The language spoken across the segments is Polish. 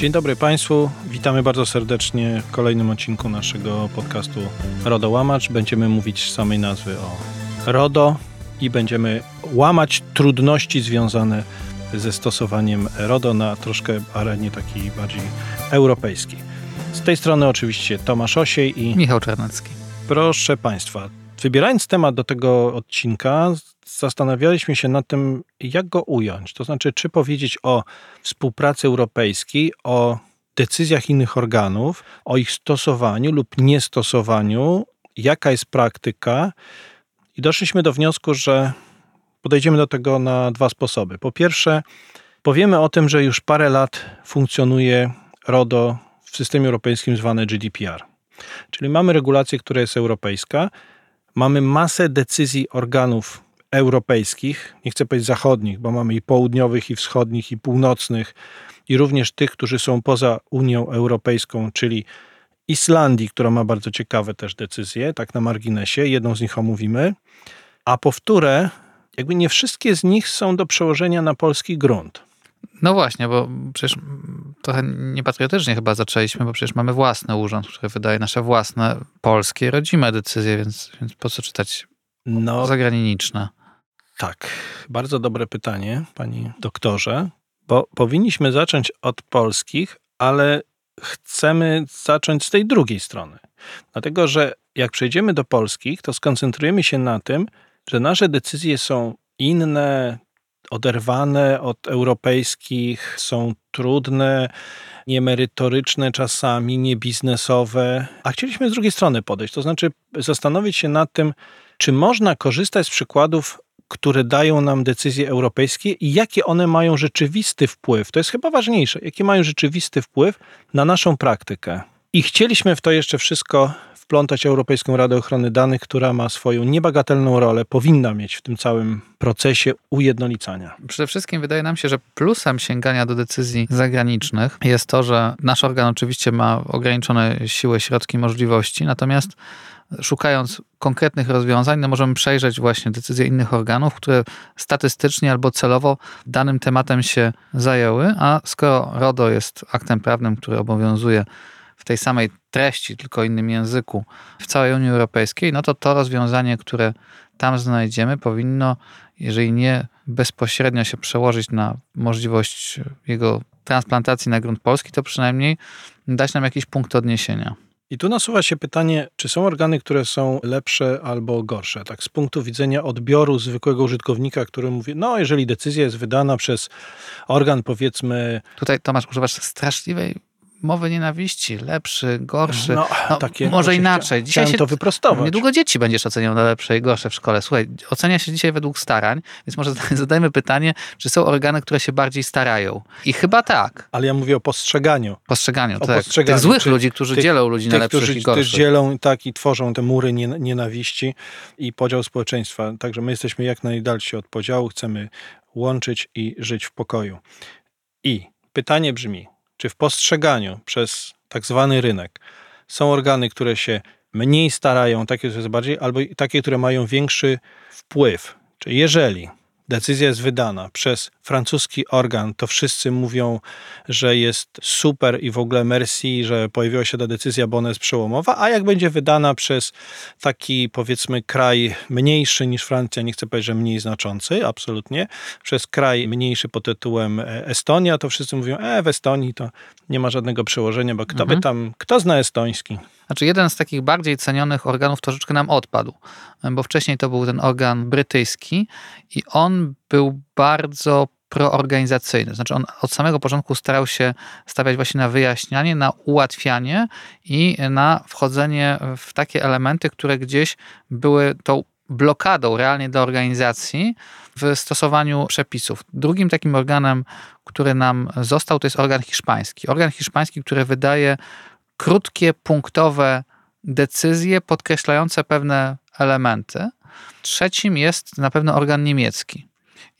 Dzień dobry Państwu, witamy bardzo serdecznie w kolejnym odcinku naszego podcastu RODO Łamacz. Będziemy mówić z samej nazwy o RODO i będziemy łamać trudności związane ze stosowaniem RODO na troszkę arenie takiej bardziej europejskiej. Z tej strony oczywiście Tomasz Osiej i Michał Czarnecki. Proszę Państwa, wybierając temat do tego odcinka, zastanawialiśmy się nad tym, jak go ująć. To znaczy, czy powiedzieć o współpracy europejskiej, o decyzjach innych organów, o ich stosowaniu lub niestosowaniu, jaka jest praktyka. I doszliśmy do wniosku, że podejdziemy do tego na dwa sposoby. Po pierwsze, powiemy o tym, że już parę lat funkcjonuje RODO w systemie europejskim zwane GDPR. Czyli mamy regulację, która jest europejska, mamy masę decyzji organów europejskich, nie chcę powiedzieć zachodnich, bo mamy i południowych, i wschodnich, i północnych, i również tych, którzy są poza Unią Europejską, czyli Islandii, która ma bardzo ciekawe też decyzje, tak na marginesie, jedną z nich omówimy, a powtórę, jakby nie wszystkie z nich są do przełożenia na polski grunt. No właśnie, bo przecież trochę niepatriotycznie chyba zaczęliśmy, bo przecież mamy własny urząd, który wydaje nasze własne polskie, rodzime decyzje, więc, więc po co czytać no, zagraniczne? Tak, bardzo dobre pytanie, panie doktorze, bo powinniśmy zacząć od polskich, ale chcemy zacząć z tej drugiej strony. Dlatego, że jak przejdziemy do polskich, to skoncentrujemy się na tym, że nasze decyzje są inne, oderwane od europejskich, są trudne, niemerytoryczne czasami, niebiznesowe, a chcieliśmy z drugiej strony podejść, to znaczy zastanowić się nad tym, czy można korzystać z przykładów które dają nam decyzje europejskie i jakie one mają rzeczywisty wpływ. To jest chyba ważniejsze, jakie mają rzeczywisty wpływ na naszą praktykę. I chcieliśmy w to jeszcze wszystko wplątać Europejską Radę Ochrony Danych, która ma swoją niebagatelną rolę, powinna mieć w tym całym procesie ujednolicania. Przede wszystkim wydaje nam się, że plusem sięgania do decyzji zagranicznych jest to, że nasz organ oczywiście ma ograniczone siły, środki, możliwości, natomiast szukając konkretnych rozwiązań, no możemy przejrzeć właśnie decyzje innych organów, które statystycznie albo celowo danym tematem się zajęły, a skoro RODO jest aktem prawnym, który obowiązuje w tej samej treści, tylko innym języku w całej Unii Europejskiej, no to to rozwiązanie, które tam znajdziemy, powinno, jeżeli nie bezpośrednio się przełożyć na możliwość jego transplantacji na grunt polski, to przynajmniej dać nam jakiś punkt odniesienia. I tu nasuwa się pytanie, czy są organy, które są lepsze albo gorsze? Tak z punktu widzenia odbioru zwykłego użytkownika, który mówi, no jeżeli decyzja jest wydana przez organ powiedzmy... Tutaj Tomasz używasz straszliwej mowy nienawiści, lepszy, gorszy. No, no takie, może inaczej. Dzisiaj się, to wyprostować. Niedługo dzieci będziesz oceniał na lepsze i gorsze w szkole. Słuchaj, ocenia się dzisiaj według starań, więc może zadajmy pytanie, czy są organy, które się bardziej starają. I chyba tak. Ale ja mówię o postrzeganiu. Postrzeganiu, o tak. Postrzeganiu. Tych złych ludzi, którzy tych, dzielą ludzi na lepszych którzy, i gorszych. Którzy dzielą tak i tworzą te mury nienawiści i podział społeczeństwa. Także my jesteśmy jak najdalsi od podziału, chcemy łączyć i żyć w pokoju. I pytanie brzmi, czy w postrzeganiu przez tak zwany rynek są organy, które się mniej starają, takie, które jest bardziej, albo takie, które mają większy wpływ. Czyli jeżeli decyzja jest wydana przez francuski organ, to wszyscy mówią, że jest super i w ogóle merci, że pojawiła się ta decyzja, bo ona jest przełomowa, a jak będzie wydana przez taki powiedzmy kraj mniejszy niż Francja, nie chcę powiedzieć, że mniej znaczący, absolutnie, przez kraj mniejszy pod tytułem Estonia, to wszyscy mówią, e, w Estonii to nie ma żadnego przełożenia, bo kto mhm. by tam, kto zna estoński? Znaczy jeden z takich bardziej cenionych organów troszeczkę nam odpadł, bo wcześniej to był ten organ brytyjski i on był bardzo proorganizacyjny. Znaczy on od samego początku starał się stawiać właśnie na wyjaśnianie, na ułatwianie i na wchodzenie w takie elementy, które gdzieś były tą blokadą realnie dla organizacji w stosowaniu przepisów. Drugim takim organem, który nam został, to jest organ hiszpański. Organ hiszpański, który wydaje krótkie, punktowe decyzje podkreślające pewne elementy. Trzecim jest na pewno organ niemiecki.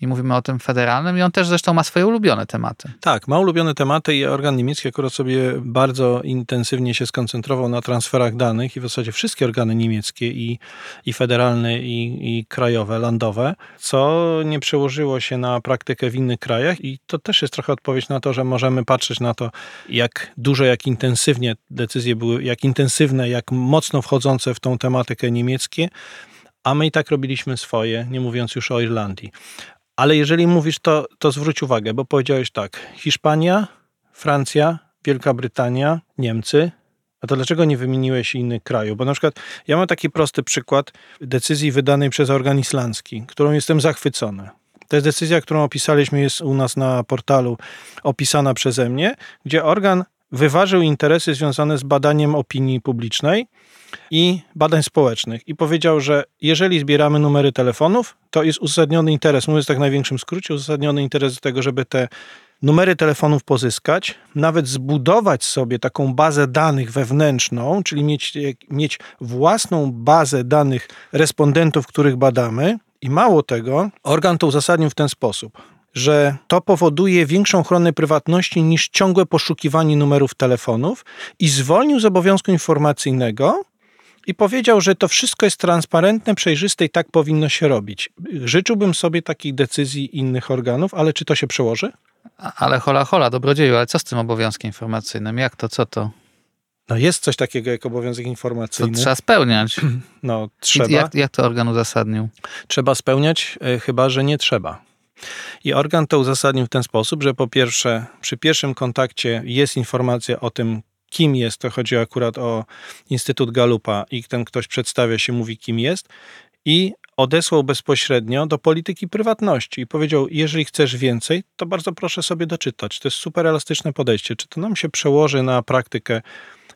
I mówimy o tym federalnym i on też zresztą ma swoje ulubione tematy. Tak, ma ulubione tematy i organ niemiecki akurat sobie bardzo intensywnie się skoncentrował na transferach danych i w zasadzie wszystkie organy niemieckie i, i federalne i, i krajowe, landowe, co nie przełożyło się na praktykę w innych krajach i to też jest trochę odpowiedź na to, że możemy patrzeć na to, jak dużo, jak intensywnie decyzje były, jak intensywne, jak mocno wchodzące w tą tematykę niemieckie, a my i tak robiliśmy swoje, nie mówiąc już o Irlandii. Ale jeżeli mówisz, to, to zwróć uwagę, bo powiedziałeś tak: Hiszpania, Francja, Wielka Brytania, Niemcy. A to dlaczego nie wymieniłeś innych krajów? Bo na przykład ja mam taki prosty przykład decyzji wydanej przez organ islandzki, którą jestem zachwycony. To jest decyzja, którą opisaliśmy, jest u nas na portalu opisana przeze mnie, gdzie organ wyważył interesy związane z badaniem opinii publicznej i badań społecznych i powiedział, że jeżeli zbieramy numery telefonów, to jest uzasadniony interes, mówiąc tak w największym skrócie, uzasadniony interes do tego, żeby te numery telefonów pozyskać, nawet zbudować sobie taką bazę danych wewnętrzną, czyli mieć, mieć własną bazę danych respondentów, których badamy. I mało tego, organ to uzasadnił w ten sposób że to powoduje większą ochronę prywatności niż ciągłe poszukiwanie numerów telefonów i zwolnił z obowiązku informacyjnego i powiedział, że to wszystko jest transparentne, przejrzyste i tak powinno się robić. Życzyłbym sobie takich decyzji innych organów, ale czy to się przełoży? Ale hola hola, dobrodzieju, ale co z tym obowiązkiem informacyjnym? Jak to, co to? No jest coś takiego jak obowiązek informacyjny. To trzeba spełniać. No, trzeba. Jak, jak to organ uzasadnił? Trzeba spełniać, e, chyba że nie trzeba. I organ to uzasadnił w ten sposób, że po pierwsze, przy pierwszym kontakcie jest informacja o tym, kim jest, to chodzi akurat o Instytut Galupa i ten ktoś przedstawia się, mówi kim jest i odesłał bezpośrednio do polityki prywatności i powiedział, jeżeli chcesz więcej, to bardzo proszę sobie doczytać. To jest super elastyczne podejście. Czy to nam się przełoży na praktykę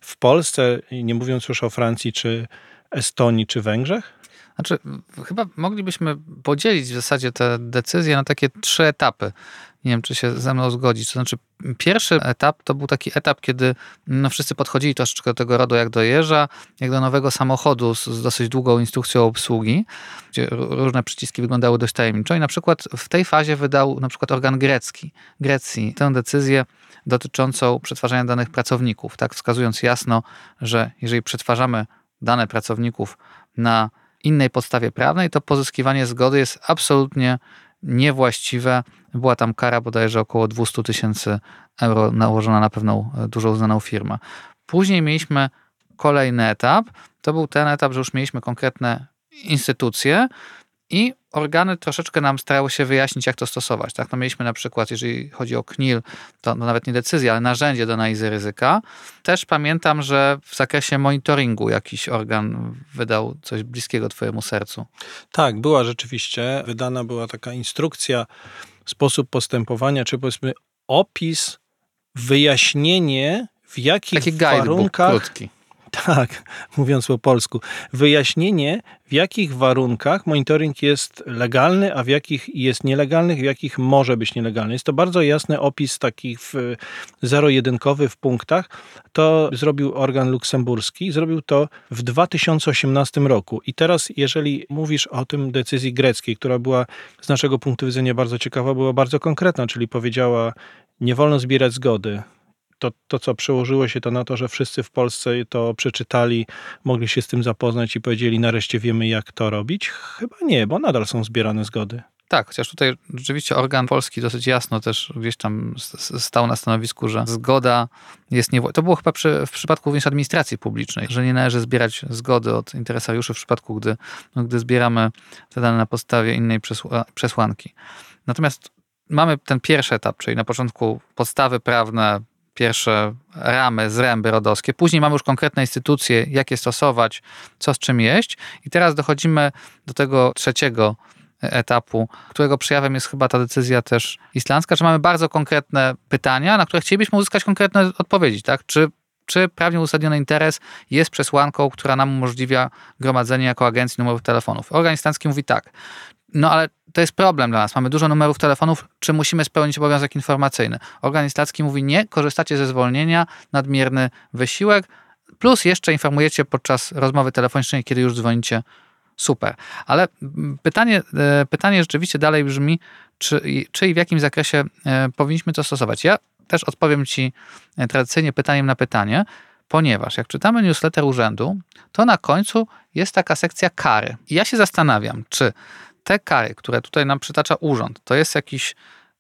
w Polsce, nie mówiąc już o Francji, czy Estonii, czy Węgrzech? Znaczy, chyba moglibyśmy podzielić w zasadzie te decyzje na takie trzy etapy. Nie wiem, czy się ze mną zgodzić. To znaczy, pierwszy etap to był taki etap, kiedy no, wszyscy podchodzili troszeczkę do tego RODO jak do jeża, jak do nowego samochodu z, z dosyć długą instrukcją obsługi, gdzie różne przyciski wyglądały dość tajemniczo i na przykład w tej fazie wydał na przykład organ grecki, Grecji tę decyzję dotyczącą przetwarzania danych pracowników, tak wskazując jasno, że jeżeli przetwarzamy dane pracowników na innej podstawie prawnej, to pozyskiwanie zgody jest absolutnie niewłaściwe. Była tam kara bodajże około 200 tysięcy euro nałożona na pewną e, dużo uznaną firmę. Później mieliśmy kolejny etap. To był ten etap, że już mieliśmy konkretne instytucje i organy troszeczkę nam starały się wyjaśnić, jak to stosować. Tak? No mieliśmy na przykład, jeżeli chodzi o KNIL, to no nawet nie decyzja, ale narzędzie do analizy ryzyka. Też pamiętam, że w zakresie monitoringu jakiś organ wydał coś bliskiego Twojemu sercu. Tak, była rzeczywiście. Wydana była taka instrukcja, sposób postępowania, czy powiedzmy opis, wyjaśnienie, w jakich Taki warunkach. krótki tak, mówiąc po polsku. Wyjaśnienie, w jakich warunkach monitoring jest legalny, a w jakich jest nielegalny, w jakich może być nielegalny. Jest to bardzo jasny opis takich zero-jedynkowy w punktach. To zrobił organ luksemburski. Zrobił to w 2018 roku. I teraz, jeżeli mówisz o tym decyzji greckiej, która była z naszego punktu widzenia bardzo ciekawa, była bardzo konkretna, czyli powiedziała, nie wolno zbierać zgody to, to, co przełożyło się to na to, że wszyscy w Polsce to przeczytali, mogli się z tym zapoznać i powiedzieli, nareszcie wiemy, jak to robić? Chyba nie, bo nadal są zbierane zgody. Tak, chociaż tutaj rzeczywiście organ polski dosyć jasno też gdzieś tam stał na stanowisku, że zgoda jest nie. To było chyba przy, w przypadku również administracji publicznej, że nie należy zbierać zgody od interesariuszy w przypadku, gdy, no, gdy zbieramy te dane na podstawie innej przesłanki. Natomiast mamy ten pierwszy etap, czyli na początku podstawy prawne, pierwsze ramy, zręby rodowskie. Później mamy już konkretne instytucje, jak je stosować, co z czym jeść. I teraz dochodzimy do tego trzeciego etapu, którego przejawem jest chyba ta decyzja też islandzka, że mamy bardzo konkretne pytania, na które chcielibyśmy uzyskać konkretne odpowiedzi, tak? Czy czy prawnie uzasadniony interes jest przesłanką, która nam umożliwia gromadzenie jako agencji numerów telefonów. Organ islandzki mówi tak. No ale to jest problem dla nas. Mamy dużo numerów telefonów, czy musimy spełnić obowiązek informacyjny? Organ istacki mówi nie, korzystacie ze zwolnienia, nadmierny wysiłek, plus jeszcze informujecie podczas rozmowy telefonicznej, kiedy już dzwonicie super. Ale pytanie, e, pytanie rzeczywiście dalej brzmi, czy, czy i w jakim zakresie e, powinniśmy to stosować. Ja też odpowiem Ci e, tradycyjnie pytaniem na pytanie, ponieważ jak czytamy newsletter urzędu, to na końcu jest taka sekcja kary. I ja się zastanawiam, czy te kary, które tutaj nam przytacza urząd, to jest jakiś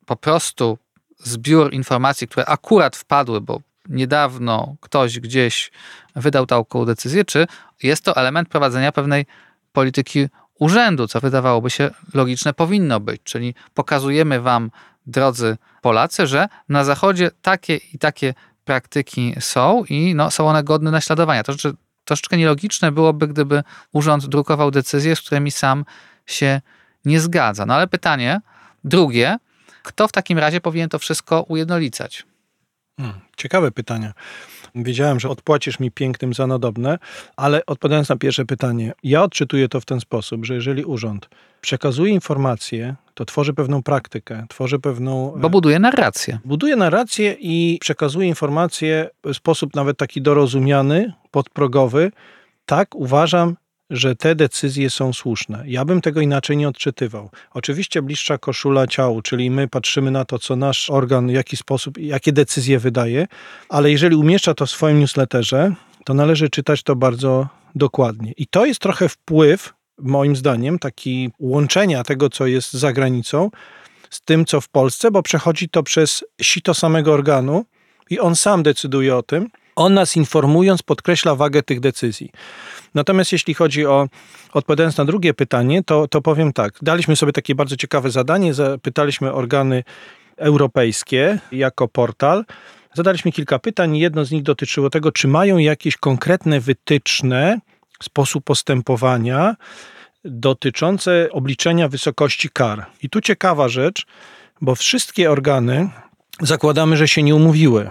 po prostu zbiór informacji, które akurat wpadły, bo niedawno ktoś gdzieś wydał taką decyzję, czy jest to element prowadzenia pewnej polityki urzędu, co wydawałoby się logiczne powinno być. Czyli pokazujemy Wam, drodzy Polacy, że na Zachodzie takie i takie praktyki są i no, są one godne naśladowania. To znaczy, troszeczkę nielogiczne byłoby, gdyby urząd drukował decyzje, z którymi sam się nie zgadza. No ale pytanie drugie, kto w takim razie powinien to wszystko ujednolicać? Hmm, ciekawe pytanie. Wiedziałem, że odpłacisz mi pięknym za nadobne, ale odpowiadając na pierwsze pytanie, ja odczytuję to w ten sposób, że jeżeli urząd przekazuje informacje, to tworzy pewną praktykę, tworzy pewną. Bo buduje narrację. Buduje narrację i przekazuje informacje w sposób nawet taki dorozumiany, podprogowy. Tak uważam, że te decyzje są słuszne. Ja bym tego inaczej nie odczytywał. Oczywiście bliższa koszula ciału, czyli my patrzymy na to, co nasz organ, w jaki sposób, jakie decyzje wydaje, ale jeżeli umieszcza to w swoim newsletterze, to należy czytać to bardzo dokładnie. I to jest trochę wpływ, moim zdaniem, taki łączenia tego, co jest za granicą, z tym, co w Polsce, bo przechodzi to przez sito samego organu i on sam decyduje o tym. On nas informując podkreśla wagę tych decyzji. Natomiast jeśli chodzi o, odpowiadając na drugie pytanie, to, to powiem tak. Daliśmy sobie takie bardzo ciekawe zadanie, zapytaliśmy organy europejskie jako portal. Zadaliśmy kilka pytań. Jedno z nich dotyczyło tego, czy mają jakieś konkretne wytyczne, sposób postępowania dotyczące obliczenia wysokości kar. I tu ciekawa rzecz, bo wszystkie organy zakładamy, że się nie umówiły.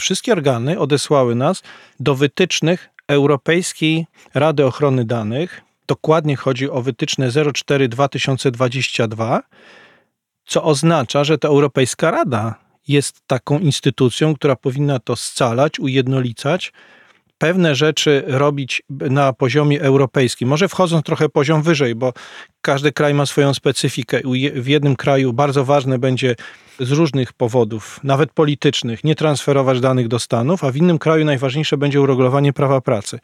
Wszystkie organy odesłały nas do wytycznych Europejskiej Rady Ochrony Danych. Dokładnie chodzi o wytyczne 04-2022, co oznacza, że to Europejska Rada jest taką instytucją, która powinna to scalać, ujednolicać, pewne rzeczy robić na poziomie europejskim. Może wchodząc trochę poziom wyżej, bo każdy kraj ma swoją specyfikę. W jednym kraju bardzo ważne będzie z różnych powodów, nawet politycznych, nie transferować danych do Stanów, a w innym kraju najważniejsze będzie uregulowanie prawa pracy.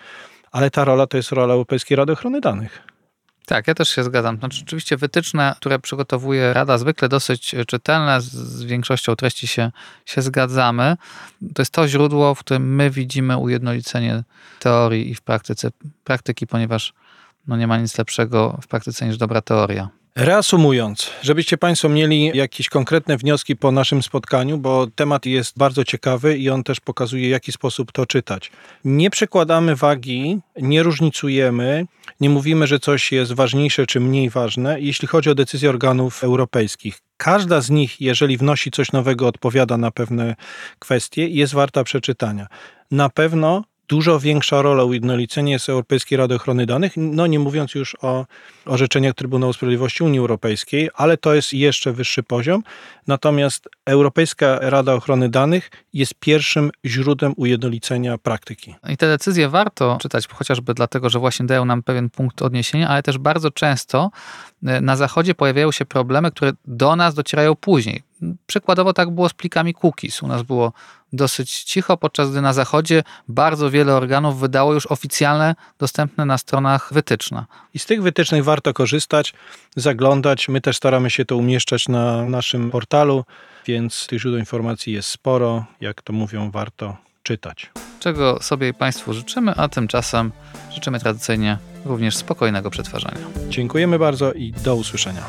Ale ta rola to jest rola Europejskiej Rady Ochrony Danych. Tak, ja też się zgadzam. Znaczy, oczywiście wytyczne, które przygotowuje Rada, zwykle dosyć czytelne, z większością treści się, się zgadzamy. To jest to źródło, w którym my widzimy ujednolicenie teorii i w praktyce, praktyki, ponieważ no nie ma nic lepszego w praktyce niż dobra teoria. Reasumując, żebyście Państwo mieli jakieś konkretne wnioski po naszym spotkaniu, bo temat jest bardzo ciekawy i on też pokazuje, w jaki sposób to czytać. Nie przekładamy wagi, nie różnicujemy, nie mówimy, że coś jest ważniejsze czy mniej ważne, jeśli chodzi o decyzje organów europejskich. Każda z nich, jeżeli wnosi coś nowego, odpowiada na pewne kwestie i jest warta przeczytania. Na pewno dużo większa rola ujednolicenia jest Europejskiej Rady Ochrony Danych, no nie mówiąc już o orzeczeniach Trybunału Sprawiedliwości Unii Europejskiej, ale to jest jeszcze wyższy poziom. Natomiast Europejska Rada Ochrony Danych jest pierwszym źródłem ujednolicenia praktyki. I te decyzje warto czytać, chociażby dlatego, że właśnie dają nam pewien punkt odniesienia, ale też bardzo często e, na Zachodzie pojawiają się problemy, które do nas docierają później. Przykładowo tak było z plikami cookies. U nas było dosyć cicho, podczas gdy na Zachodzie bardzo wiele organów wydało już oficjalne, dostępne na stronach wytyczne. I z tych wytycznych warto korzystać, zaglądać. My też staramy się to umieszczać na naszym portalu, więc tych źródeł informacji jest sporo. Jak to mówią, warto czytać. Czego sobie i Państwu życzymy, a tymczasem życzymy tradycyjnie również spokojnego przetwarzania. Dziękujemy bardzo i do usłyszenia.